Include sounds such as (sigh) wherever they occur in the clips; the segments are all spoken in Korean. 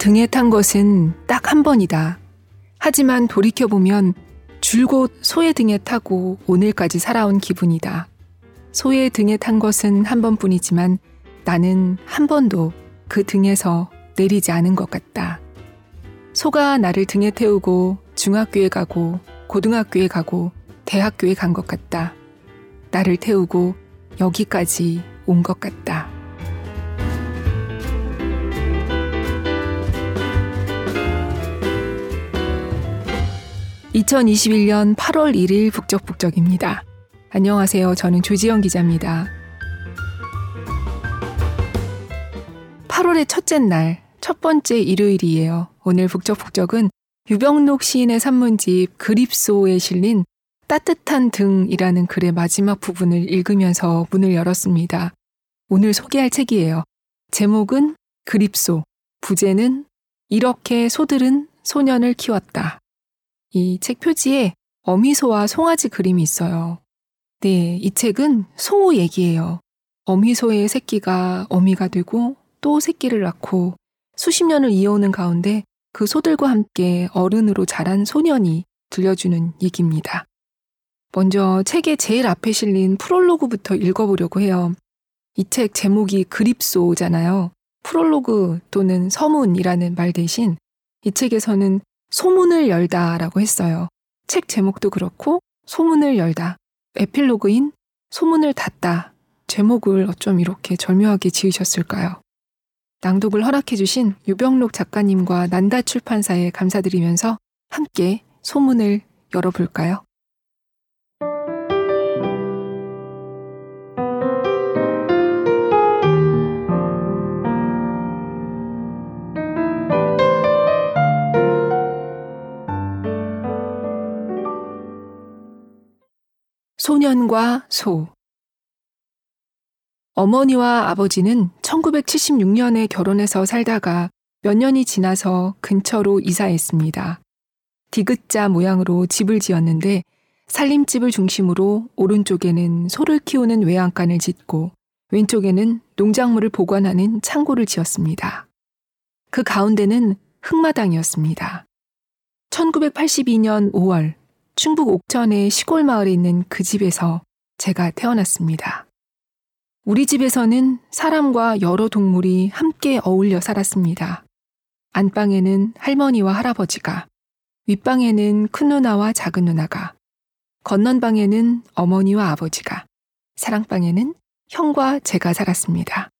등에 탄 것은 딱 한 번이다. 하지만 돌이켜보면 줄곧 소의 등에 타고 오늘까지 살아온 기분이다. 소의 등에 탄 것은 한 번뿐이지만 나는 한 번도 그 등에서 내리지 않은 것 같다. 소가 나를 등에 태우고 중학교에 가고 고등학교에 가고 대학교에 간 것 같다. 나를 태우고 여기까지 온 것 같다. 2021년 8월 1일 북적북적입니다. 안녕하세요. 저는 조지영 기자입니다. 8월의 첫째 날, 첫 번째 일요일이에요. 오늘 북적북적은 유병록 시인의 산문집 그립소에 실린 따뜻한 등이라는 글의 마지막 부분을 읽으면서 문을 열었습니다. 오늘 소개할 책이에요. 제목은 그립소, 부제는 이렇게 소들은 소년을 키웠다. 이 책 표지에 어미소와 송아지 그림이 있어요. 네, 이 책은 소 얘기예요. 어미소의 새끼가 어미가 되고 또 새끼를 낳고 수십 년을 이어오는 가운데 그 소들과 함께 어른으로 자란 소년이 들려주는 얘기입니다. 먼저 책의 제일 앞에 실린 프롤로그부터 읽어보려고 해요. 이 책 제목이 그립소잖아요. 프롤로그 또는 서문이라는 말 대신 이 책에서는 소문을 열다라고 했어요. 책 제목도 그렇고 소문을 열다. 에필로그인 소문을 닫다. 제목을 어쩜 이렇게 절묘하게 지으셨을까요? 낭독을 허락해주신 유병록 작가님과 난다 출판사에 감사드리면서 함께 소문을 열어볼까요? 소년과 소 어머니와 아버지는 1976년에 결혼해서 살다가 몇 년이 지나서 근처로 이사했습니다. 디귿자 모양으로 집을 지었는데 살림집을 중심으로 오른쪽에는 소를 키우는 외양간을 짓고 왼쪽에는 농작물을 보관하는 창고를 지었습니다. 그 가운데는 흙마당이었습니다. 1982년 5월 충북 옥천의 시골 마을에 있는 그 집에서 제가 태어났습니다. 우리 집에서는 사람과 여러 동물이 함께 어울려 살았습니다. 안방에는 할머니와 할아버지가, 윗방에는 큰 누나와 작은 누나가, 건넌방에는 어머니와 아버지가, 사랑방에는 형과 제가 살았습니다.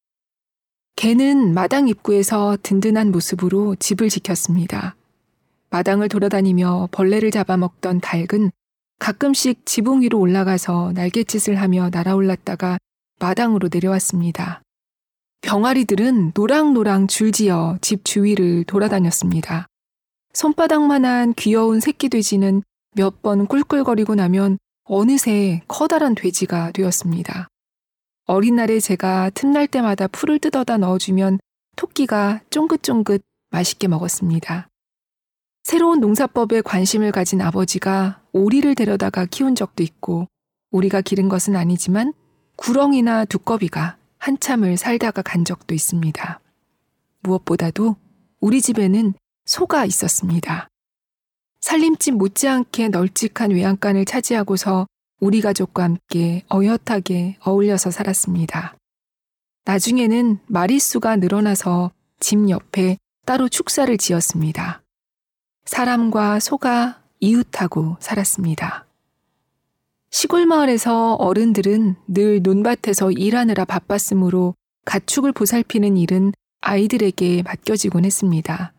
개는 마당 입구에서 든든한 모습으로 집을 지켰습니다. 마당을 돌아다니며 벌레를 잡아먹던 닭은 가끔씩 지붕 위로 올라가서 날갯짓을 하며 날아올랐다가 마당으로 내려왔습니다. 병아리들은 노랑노랑 줄지어 집 주위를 돌아다녔습니다. 손바닥만한 귀여운 새끼 돼지는 몇 번 꿀꿀거리고 나면 어느새 커다란 돼지가 되었습니다. 어린 날에 제가 틈날 때마다 풀을 뜯어다 넣어주면 토끼가 쫑긋쫑긋 맛있게 먹었습니다. 새로운 농사법에 관심을 가진 아버지가 오리를 데려다가 키운 적도 있고 우리가 기른 것은 아니지만 구렁이나 두꺼비가 한참을 살다가 간 적도 있습니다. 무엇보다도 우리 집에는 소가 있었습니다. 살림집 못지않게 널찍한 외양간을 차지하고서 우리 가족과 함께 어엿하게 어울려서 살았습니다. 나중에는 마리수가 늘어나서 집 옆에 따로 축사를 지었습니다. 사람과 소가 이웃하고 살았습니다. 시골 마을에서 어른들은 늘 논밭에서 일하느라 바빴으므로 가축을 보살피는 일은 아이들에게 맡겨지곤 했습니다.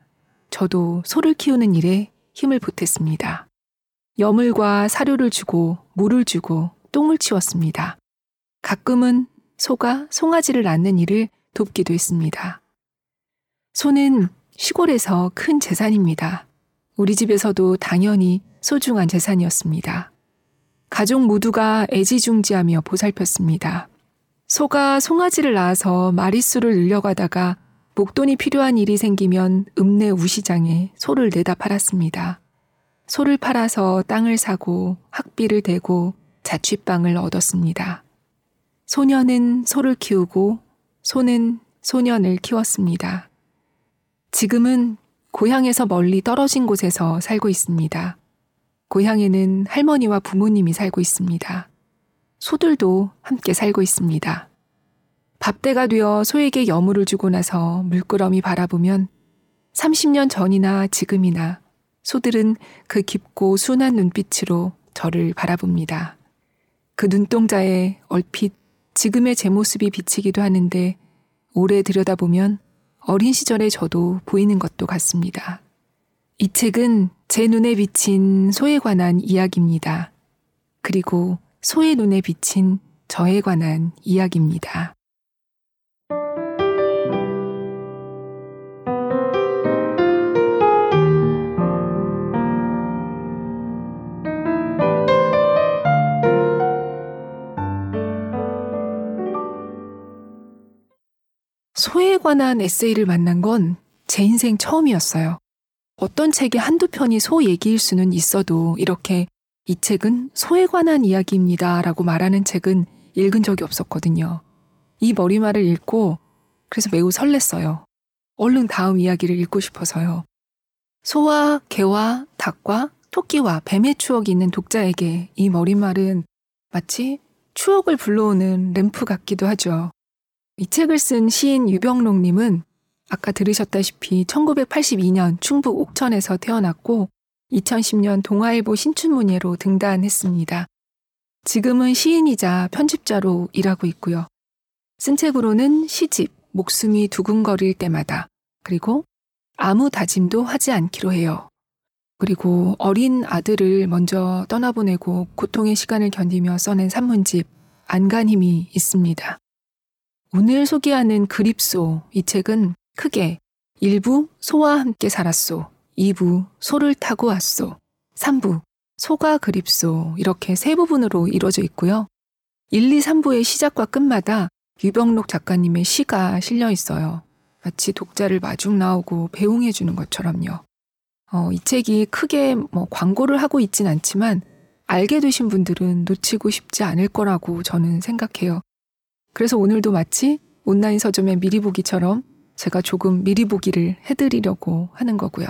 저도 소를 키우는 일에 힘을 보탰습니다. 여물과 사료를 주고 물을 주고 똥을 치웠습니다. 가끔은 소가 송아지를 낳는 일을 돕기도 했습니다. 소는 시골에서 큰 재산입니다. 우리 집에서도 당연히 소중한 재산이었습니다. 가족 모두가 애지중지하며 보살폈습니다. 소가 송아지를 낳아서 마리수를 늘려가다가 목돈이 필요한 일이 생기면 읍내 우시장에 소를 내다 팔았습니다. 소를 팔아서 땅을 사고 학비를 대고 자취방을 얻었습니다. 소년은 소를 키우고 소는 소년을 키웠습니다. 지금은 고향에서 멀리 떨어진 곳에서 살고 있습니다. 고향에는 할머니와 부모님이 살고 있습니다. 소들도 함께 살고 있습니다. 밥대가 되어 소에게 여물을 주고 나서 물끄러미 바라보면 30년 전이나 지금이나 소들은 그 깊고 순한 눈빛으로 저를 바라봅니다. 그 눈동자에 얼핏 지금의 제 모습이 비치기도 하는데 오래 들여다보면 어린 시절의 저도 보이는 것도 같습니다. 이 책은 제 눈에 비친 소에 관한 이야기입니다. 그리고 소의 눈에 비친 저에 관한 이야기입니다. 소에 관한 에세이를 만난 건 제 인생 처음이었어요. 어떤 책의 한두 편이 소 얘기일 수는 있어도 이렇게 이 책은 소에 관한 이야기입니다 라고 말하는 책은 읽은 적이 없었거든요. 이 머리말을 읽고 그래서 매우 설렜어요. 얼른 다음 이야기를 읽고 싶어서요. 소와 개와 닭과 토끼와 뱀의 추억이 있는 독자에게 이 머리말은 마치 추억을 불러오는 램프 같기도 하죠. 이 책을 쓴 시인 유병록님은 아까 들으셨다시피 1982년 충북 옥천에서 태어났고 2010년 동아일보 신춘문예로 등단했습니다. 지금은 시인이자 편집자로 일하고 있고요. 쓴 책으로는 시집, 목숨이 두근거릴 때마다, 그리고 아무 다짐도 하지 않기로 해요. 그리고 어린 아들을 먼저 떠나보내고 고통의 시간을 견디며 써낸 산문집, 안간힘이 있습니다. 오늘 소개하는 그립소 이 책은 크게 1부 소와 함께 살았소, 2부 소를 타고 왔소, 3부 소가 그립소 이렇게 세 부분으로 이루어져 있고요. 1, 2, 3부의 시작과 끝마다 유병록 작가님의 시가 실려 있어요. 마치 독자를 마중 나오고 배웅해 주는 것처럼요. 어, 이 책이 크게 뭐 광고를 하고 있진 않지만 알게 되신 분들은 놓치고 싶지 않을 거라고 저는 생각해요. 그래서 오늘도 마치 온라인 서점의 미리 보기처럼 제가 조금 미리 보기를 해드리려고 하는 거고요.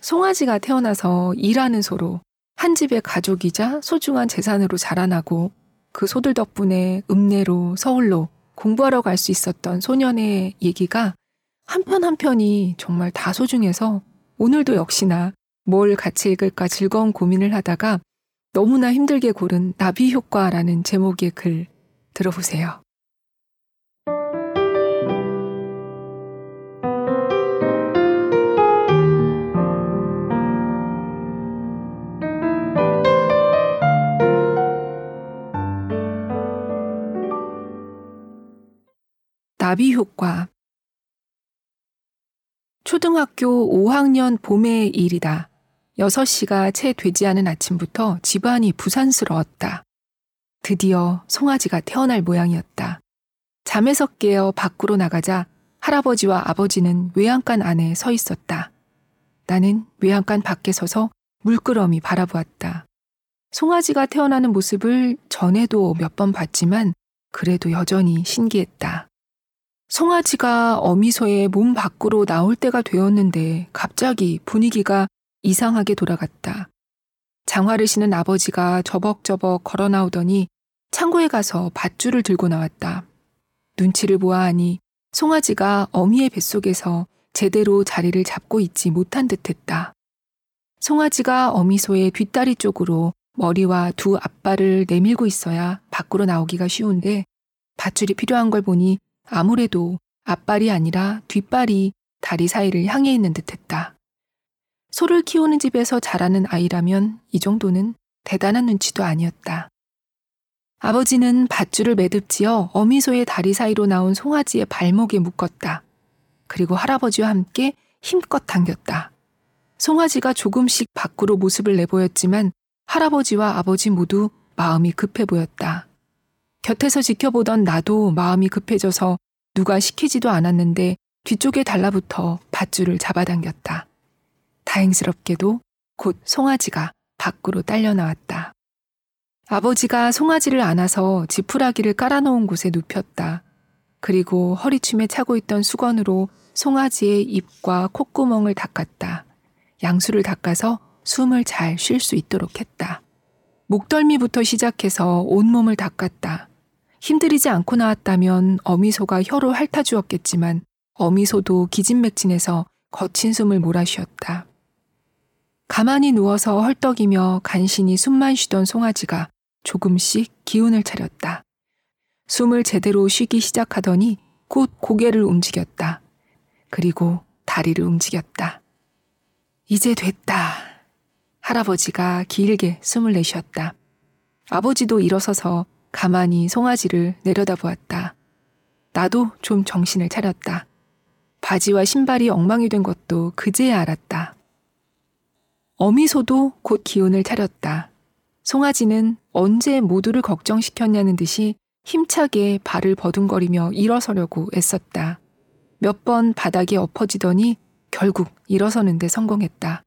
송아지가 태어나서 일하는 소로 한 집의 가족이자 소중한 재산으로 자라나고 그 소들 덕분에 읍내로 서울로 공부하러 갈 수 있었던 소년의 얘기가 한편 한편이 정말 다 소중해서 오늘도 역시나 뭘 같이 읽을까 즐거운 고민을 하다가 너무나 힘들게 고른 나비 효과라는 제목의 글 들어보세요. 나비 효과 초등학교 5학년 봄의 일이다. 6시가 채 되지 않은 아침부터 집안이 부산스러웠다. 드디어 송아지가 태어날 모양이었다. 잠에서 깨어 밖으로 나가자 할아버지와 아버지는 외양간 안에 서 있었다. 나는 외양간 밖에 서서 물끄러미 바라보았다. 송아지가 태어나는 모습을 전에도 몇 번 봤지만 그래도 여전히 신기했다. 송아지가 어미소에 몸 밖으로 나올 때가 되었는데 갑자기 분위기가 이상하게 돌아갔다. 장화를 신은 아버지가 저벅저벅 걸어 나오더니 창고에 가서 밧줄을 들고 나왔다. 눈치를 보아하니 송아지가 어미의 뱃속에서 제대로 자리를 잡고 있지 못한 듯 했다. 송아지가 어미소의 뒷다리 쪽으로 머리와 두 앞발을 내밀고 있어야 밖으로 나오기가 쉬운데 밧줄이 필요한 걸 보니 아무래도 앞발이 아니라 뒷발이 다리 사이를 향해 있는 듯 했다. 소를 키우는 집에서 자라는 아이라면 이 정도는 대단한 눈치도 아니었다. 아버지는 밧줄을 매듭지어 어미소의 다리 사이로 나온 송아지의 발목에 묶었다. 그리고 할아버지와 함께 힘껏 당겼다. 송아지가 조금씩 밖으로 모습을 내보였지만 할아버지와 아버지 모두 마음이 급해 보였다. 곁에서 지켜보던 나도 마음이 급해져서 누가 시키지도 않았는데 뒤쪽에 달라붙어 밧줄을 잡아당겼다. 다행스럽게도 곧 송아지가 밖으로 딸려 나왔다. 아버지가 송아지를 안아서 지푸라기를 깔아놓은 곳에 눕혔다. 그리고 허리춤에 차고 있던 수건으로 송아지의 입과 콧구멍을 닦았다. 양수를 닦아서 숨을 잘 쉴 수 있도록 했다. 목덜미부터 시작해서 온몸을 닦았다. 힘들이지 않고 나왔다면 어미소가 혀로 핥아주었겠지만 어미소도 기진맥진해서 거친 숨을 몰아쉬었다. 가만히 누워서 헐떡이며 간신히 숨만 쉬던 송아지가 조금씩 기운을 차렸다. 숨을 제대로 쉬기 시작하더니 곧 고개를 움직였다. 그리고 다리를 움직였다. 이제 됐다. 할아버지가 길게 숨을 내쉬었다. 아버지도 일어서서 가만히 송아지를 내려다보았다. 나도 좀 정신을 차렸다. 바지와 신발이 엉망이 된 것도 그제야 알았다. 어미소도 곧 기운을 차렸다. 송아지는 언제 모두를 걱정시켰냐는 듯이 힘차게 발을 버둥거리며 일어서려고 애썼다. 몇 번 바닥에 엎어지더니 결국 일어서는데 성공했다.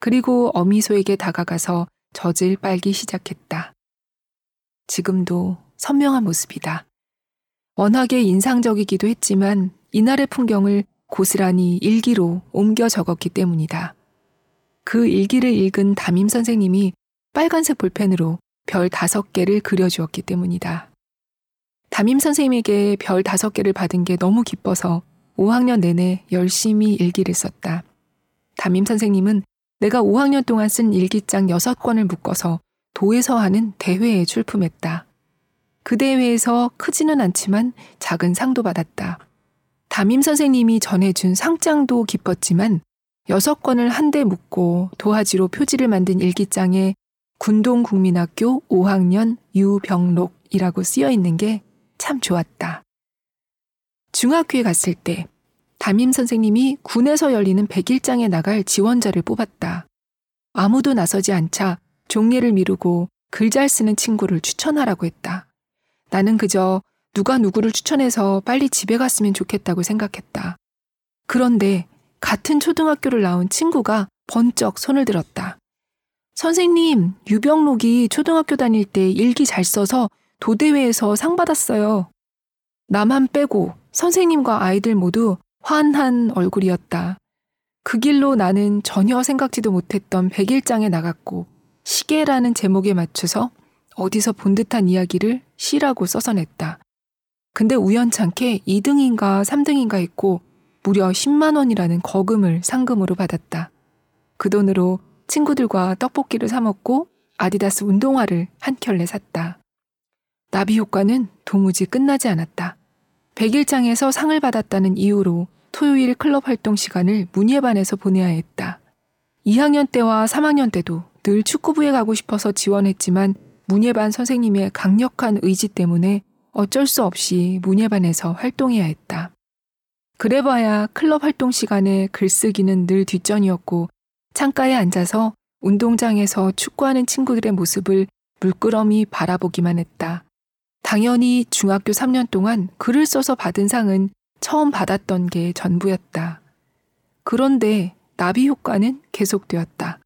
그리고 어미소에게 다가가서 젖을 빨기 시작했다. 지금도 선명한 모습이다. 워낙에 인상적이기도 했지만 이날의 풍경을 고스란히 일기로 옮겨 적었기 때문이다. 그 일기를 읽은 담임 선생님이 빨간색 볼펜으로 별 다섯 개를 그려주었기 때문이다. 담임 선생님에게 별 다섯 개를 받은 게 너무 기뻐서 5학년 내내 열심히 일기를 썼다. 담임 선생님은 내가 5학년 동안 쓴 일기장 6권을 묶어서 도에서 하는 대회에 출품했다. 그 대회에서 크지는 않지만 작은 상도 받았다. 담임 선생님이 전해준 상장도 기뻤지만 여섯 권을 한데 묶고 도화지로 표지를 만든 일기장에 군동국민학교 5학년 유병록이라고 쓰여 있는 게 참 좋았다. 중학교에 갔을 때 담임 선생님이 군에서 열리는 백일장에 나갈 지원자를 뽑았다. 아무도 나서지 않자 종례를 미루고 글 잘 쓰는 친구를 추천하라고 했다. 나는 그저 누가 누구를 추천해서 빨리 집에 갔으면 좋겠다고 생각했다. 그런데 같은 초등학교를 나온 친구가 번쩍 손을 들었다. 선생님, 유병록이 초등학교 다닐 때 일기 잘 써서 도대회에서 상 받았어요. 나만 빼고 선생님과 아이들 모두 환한 얼굴이었다. 그 길로 나는 전혀 생각지도 못했던 백일장에 나갔고 시계라는 제목에 맞춰서 어디서 본 듯한 이야기를 시라고 써서 냈다. 근데 우연찮게 2등인가 3등인가 했고 무려 10만 원이라는 거금을 상금으로 받았다. 그 돈으로 친구들과 떡볶이를 사 먹고 아디다스 운동화를 한 켤레 샀다. 나비 효과는 도무지 끝나지 않았다. 백일장에서 상을 받았다는 이유로 토요일 클럽 활동 시간을 문예반에서 보내야 했다. 2학년 때와 3학년 때도 늘 축구부에 가고 싶어서 지원했지만 문예반 선생님의 강력한 의지 때문에 어쩔 수 없이 문예반에서 활동해야 했다. 그래봐야 클럽 활동 시간에 글쓰기는 늘 뒷전이었고 창가에 앉아서 운동장에서 축구하는 친구들의 모습을 물끄러미 바라보기만 했다. 당연히 중학교 3년 동안 글을 써서 받은 상은 처음 받았던 게 전부였다. 그런데 나비 효과는 계속되었다.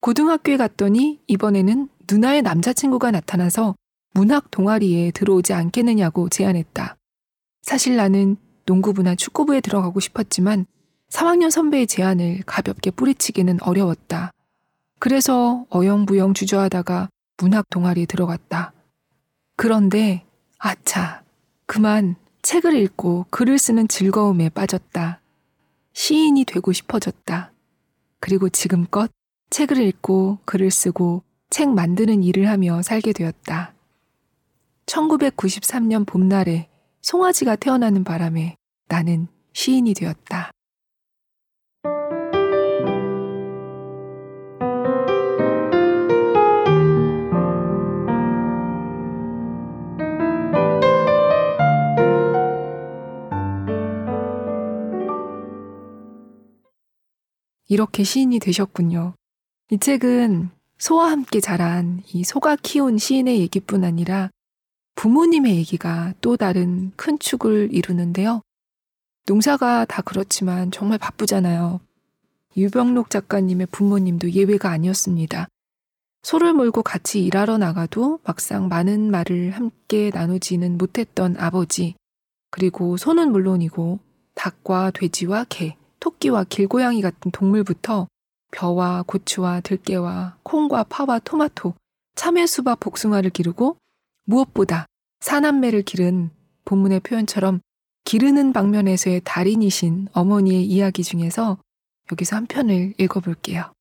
고등학교에 갔더니 이번에는 누나의 남자친구가 나타나서 문학 동아리에 들어오지 않겠느냐고 제안했다. 사실 나는 농구부나 축구부에 들어가고 싶었지만 3학년 선배의 제안을 가볍게 뿌리치기는 어려웠다. 그래서 어영부영 주저하다가 문학 동아리에 들어갔다. 그런데 아차, 그만 책을 읽고 글을 쓰는 즐거움에 빠졌다. 시인이 되고 싶어졌다. 그리고 지금껏 책을 읽고 글을 쓰고 책 만드는 일을 하며 살게 되었다. 1993년 봄날에 송아지가 태어나는 바람에 나는 시인이 되었다. 이렇게 시인이 되셨군요. 이 책은 소와 함께 자란 이 소가 키운 시인의 얘기뿐 아니라 부모님의 얘기가 또 다른 큰 축을 이루는데요. 농사가 다 그렇지만 정말 바쁘잖아요. 유병록 작가님의 부모님도 예외가 아니었습니다. 소를 몰고 같이 일하러 나가도 막상 많은 말을 함께 나누지는 못했던 아버지, 그리고 소는 물론이고 닭과 돼지와 개, 토끼와 길고양이 같은 동물부터 벼와 고추와 들깨와 콩과 파와 토마토, 참외, 수박, 복숭아를 기르고 무엇보다 사남매를 기른 본문의 표현처럼 기르는 방면에서의 달인이신 어머니의 이야기 중에서 여기서 한 편을 읽어볼게요.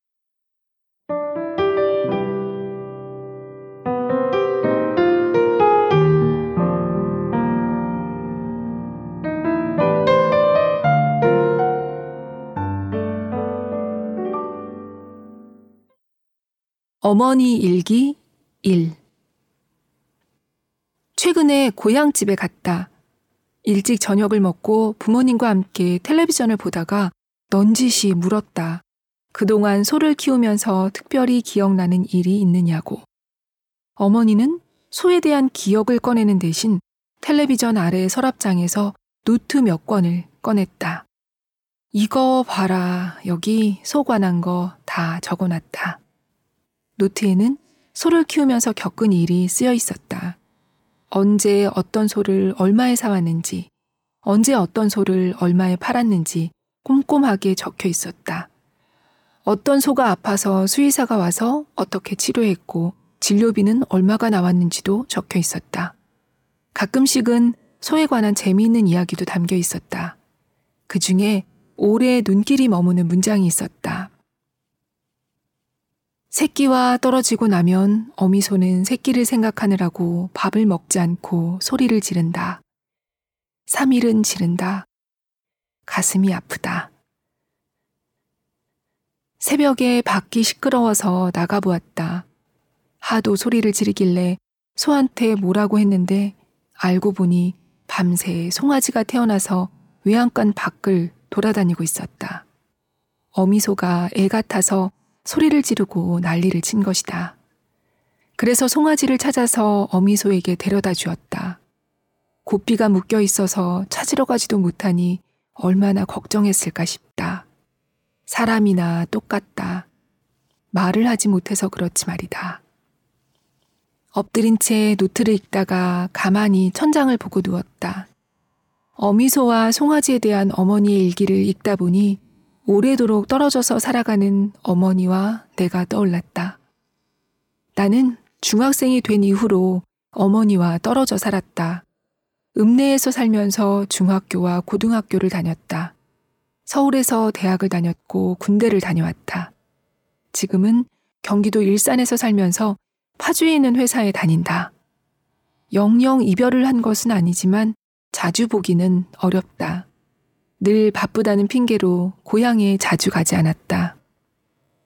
어머니 일기 1 최근에 고향집에 갔다. 일찍 저녁을 먹고 부모님과 함께 텔레비전을 보다가 넌지시 물었다. 그동안 소를 키우면서 특별히 기억나는 일이 있느냐고. 어머니는 소에 대한 기억을 꺼내는 대신 텔레비전 아래 서랍장에서 노트 몇 권을 꺼냈다. 이거 봐라. 여기 소 관한 거 다 적어놨다. 노트에는 소를 키우면서 겪은 일이 쓰여 있었다. 언제 어떤 소를 얼마에 사왔는지, 언제 어떤 소를 얼마에 팔았는지 꼼꼼하게 적혀 있었다. 어떤 소가 아파서 수의사가 와서 어떻게 치료했고 진료비는 얼마가 나왔는지도 적혀 있었다. 가끔씩은 소에 관한 재미있는 이야기도 담겨 있었다. 그 중에 오래 눈길이 머무는 문장이 있었다. 새끼와 떨어지고 나면 어미소는 새끼를 생각하느라고 밥을 먹지 않고 소리를 지른다. 3일은 지른다. 가슴이 아프다. 새벽에 밖이 시끄러워서 나가보았다. 하도 소리를 지르길래 소한테 뭐라고 했는데 알고 보니 밤새 송아지가 태어나서 외양간 밖을 돌아다니고 있었다. 어미소가 애 같아서 소리를 지르고 난리를 친 것이다. 그래서 송아지를 찾아서 어미소에게 데려다 주었다. 고삐가 묶여 있어서 찾으러 가지도 못하니 얼마나 걱정했을까 싶다. 사람이나 똑같다. 말을 하지 못해서 그렇지 말이다. 엎드린 채 노트를 읽다가 가만히 천장을 보고 누웠다. 어미소와 송아지에 대한 어머니의 일기를 읽다 보니 오래도록 떨어져서 살아가는 어머니와 내가 떠올랐다. 나는 중학생이 된 이후로 어머니와 떨어져 살았다. 읍내에서 살면서 중학교와 고등학교를 다녔다. 서울에서 대학을 다녔고 군대를 다녀왔다. 지금은 경기도 일산에서 살면서 파주에 있는 회사에 다닌다. 영영 이별을 한 것은 아니지만 자주 보기는 어렵다. 늘 바쁘다는 핑계로 고향에 자주 가지 않았다.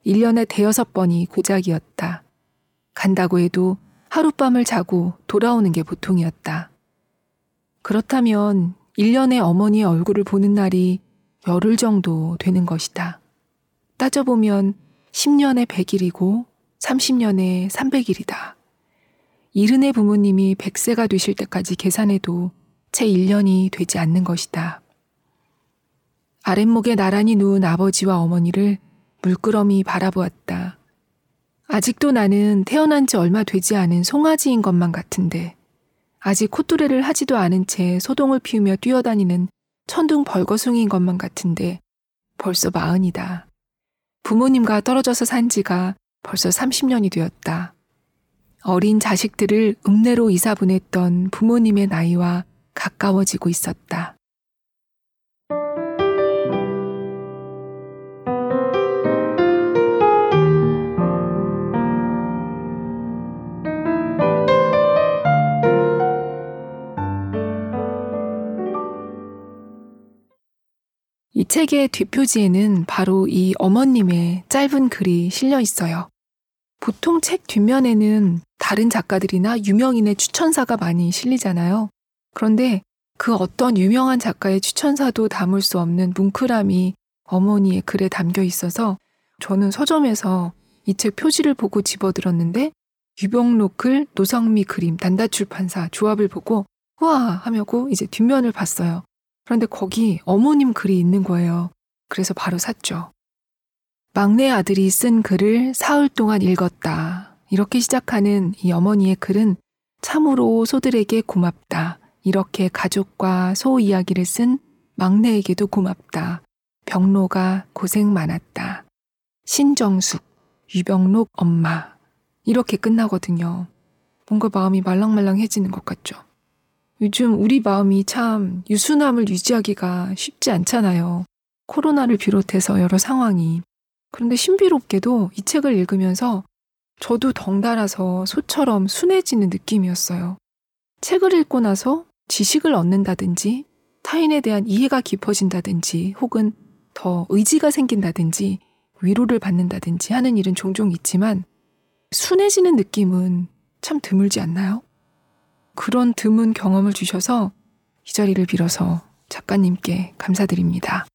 1년에 대여섯 번이 고작이었다. 간다고 해도 하룻밤을 자고 돌아오는 게 보통이었다. 그렇다면 1년에 어머니의 얼굴을 보는 날이 열흘 정도 되는 것이다. 따져보면 10년에 100일이고 30년에 300일이다. 이른의 부모님이 100세가 되실 때까지 계산해도 채 1년이 되지 않는 것이다. 아랫목에 나란히 누운 아버지와 어머니를 물끄러미 바라보았다. 아직도 나는 태어난 지 얼마 되지 않은 송아지인 것만 같은데, 아직 콧뚜레를 하지도 않은 채 소동을 피우며 뛰어다니는 천둥 벌거숭이인 것만 같은데, 벌써 마흔이다. 부모님과 떨어져서 산 지가 벌써 30년이 되었다. 어린 자식들을 읍내로 이사 보냈던 부모님의 나이와 가까워지고 있었다. 책의 뒷표지에는 바로 이 어머님의 짧은 글이 실려 있어요. 보통 책 뒷면에는 다른 작가들이나 유명인의 추천사가 많이 실리잖아요. 그런데 그 어떤 유명한 작가의 추천사도 담을 수 없는 뭉클함이 어머니의 글에 담겨 있어서 저는 서점에서 이 책 표지를 보고 집어들었는데 유병록 글, 노성미 그림, 단다출판사 조합을 보고 우와 하며고 이제 뒷면을 봤어요. 그런데 거기 어머님 글이 있는 거예요. 그래서 바로 샀죠. 막내 아들이 쓴 글을 사흘 동안 읽었다. 이렇게 시작하는 이 어머니의 글은 참으로 소들에게 고맙다. 이렇게 가족과 소 이야기를 쓴 막내에게도 고맙다. 병로가 고생 많았다. 신정숙, 유병록 엄마. 이렇게 끝나거든요. 뭔가 마음이 말랑말랑해지는 것 같죠. 요즘 우리 마음이 참 유순함을 유지하기가 쉽지 않잖아요. 코로나를 비롯해서 여러 상황이. 그런데 신비롭게도 이 책을 읽으면서 저도 덩달아서 소처럼 순해지는 느낌이었어요. 책을 읽고 나서 지식을 얻는다든지 타인에 대한 이해가 깊어진다든지 혹은 더 의지가 생긴다든지 위로를 받는다든지 하는 일은 종종 있지만 순해지는 느낌은 참 드물지 않나요? 그런 드문 경험을 주셔서 이 자리를 빌어서 작가님께 감사드립니다.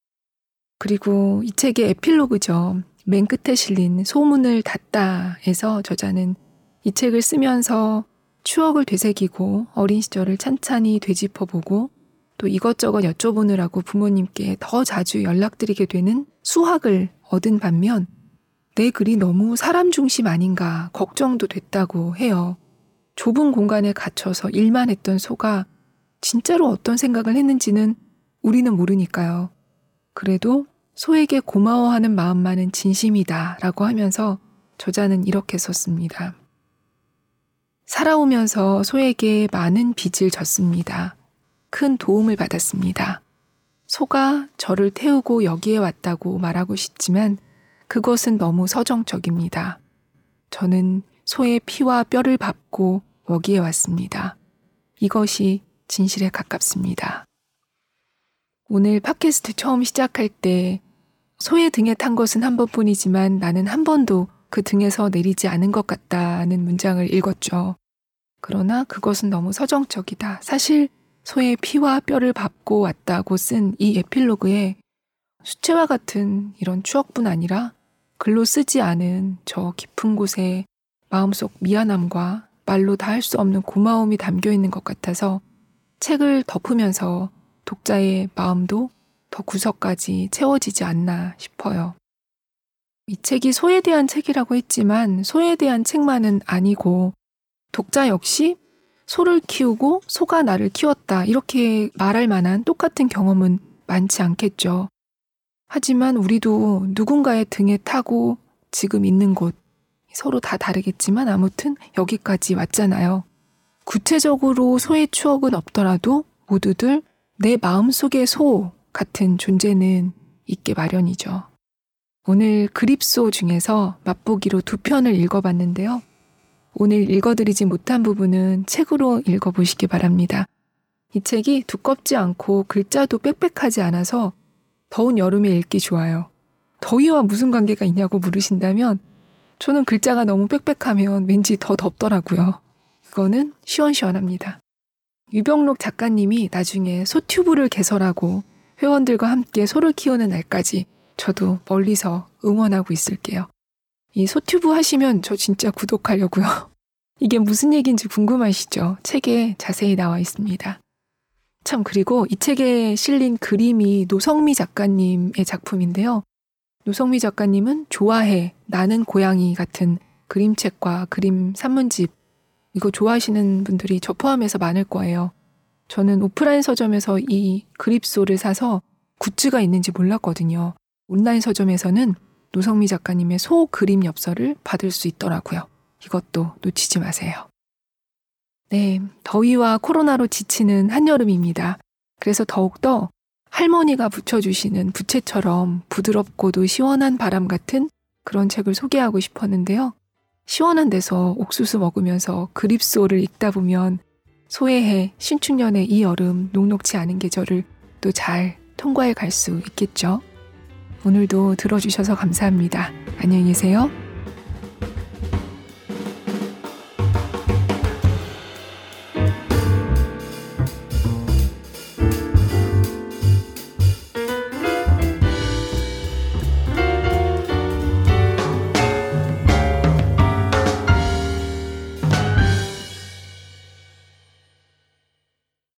그리고 이 책의 에필로그죠. 맨 끝에 실린 소문을 닫다에서 저자는 이 책을 쓰면서 추억을 되새기고 어린 시절을 찬찬히 되짚어보고 또 이것저것 여쭤보느라고 부모님께 더 자주 연락드리게 되는 수학을 얻은 반면 내 글이 너무 사람 중심 아닌가 걱정도 됐다고 해요. 좁은 공간에 갇혀서 일만 했던 소가 진짜로 어떤 생각을 했는지는 우리는 모르니까요. 그래도 소에게 고마워하는 마음만은 진심이다 라고 하면서 저자는 이렇게 썼습니다. 살아오면서 소에게 많은 빚을 졌습니다. 큰 도움을 받았습니다. 소가 저를 태우고 여기에 왔다고 말하고 싶지만 그것은 너무 서정적입니다. 저는 소의 피와 뼈를 밟고 여기에 왔습니다. 이것이 진실에 가깝습니다. 오늘 팟캐스트 처음 시작할 때 소의 등에 탄 것은 한 번뿐이지만 나는 한 번도 그 등에서 내리지 않은 것 같다는 문장을 읽었죠. 그러나 그것은 너무 서정적이다. 사실 소의 피와 뼈를 밟고 왔다고 쓴 이 에필로그에 수채화 같은 이런 추억뿐 아니라 글로 쓰지 않은 저 깊은 곳에 마음속 미안함과 말로 다 할 수 없는 고마움이 담겨 있는 것 같아서 책을 덮으면서 독자의 마음도 더 구석까지 채워지지 않나 싶어요. 이 책이 소에 대한 책이라고 했지만 소에 대한 책만은 아니고 독자 역시 소를 키우고 소가 나를 키웠다 이렇게 말할 만한 똑같은 경험은 많지 않겠죠. 하지만 우리도 누군가의 등에 타고 지금 있는 곳 서로 다 다르겠지만 아무튼 여기까지 왔잖아요. 구체적으로 소의 추억은 없더라도 모두들 내 마음속의 소 같은 존재는 있게 마련이죠. 오늘 그립소 중에서 맛보기로 두 편을 읽어봤는데요. 오늘 읽어드리지 못한 부분은 책으로 읽어보시기 바랍니다. 이 책이 두껍지 않고 글자도 빽빽하지 않아서 더운 여름에 읽기 좋아요. 더위와 무슨 관계가 있냐고 물으신다면 저는 글자가 너무 빽빽하면 왠지 더 덥더라고요. 그거는 시원시원합니다. 유병록 작가님이 나중에 소튜브를 개설하고 회원들과 함께 소를 키우는 날까지 저도 멀리서 응원하고 있을게요. 이 소튜브 하시면 저 진짜 구독하려고요. (laughs) 이게 무슨 얘기인지 궁금하시죠? 책에 자세히 나와 있습니다. 참, 그리고 이 책에 실린 그림이 노성미 작가님의 작품인데요. 노성미 작가님은 좋아해, 나는 고양이 같은 그림책과 그림 산문집, 이거 좋아하시는 분들이 저 포함해서 많을 거예요. 저는 오프라인 서점에서 이 그립소를 사서 굿즈가 있는지 몰랐거든요. 온라인 서점에서는 노성미 작가님의 소 그림 엽서를 받을 수 있더라고요. 이것도 놓치지 마세요. 네, 더위와 코로나로 지치는 한여름입니다. 그래서 더욱더 할머니가 붙여주시는 부채처럼 부드럽고도 시원한 바람 같은 그런 책을 소개하고 싶었는데요. 시원한 데서 옥수수 먹으면서 그립소를 읽다 보면 소해해 신축년의 이 여름 녹록치 않은 계절을 또 잘 통과해 갈 수 있겠죠. 오늘도 들어주셔서 감사합니다. 안녕히 계세요.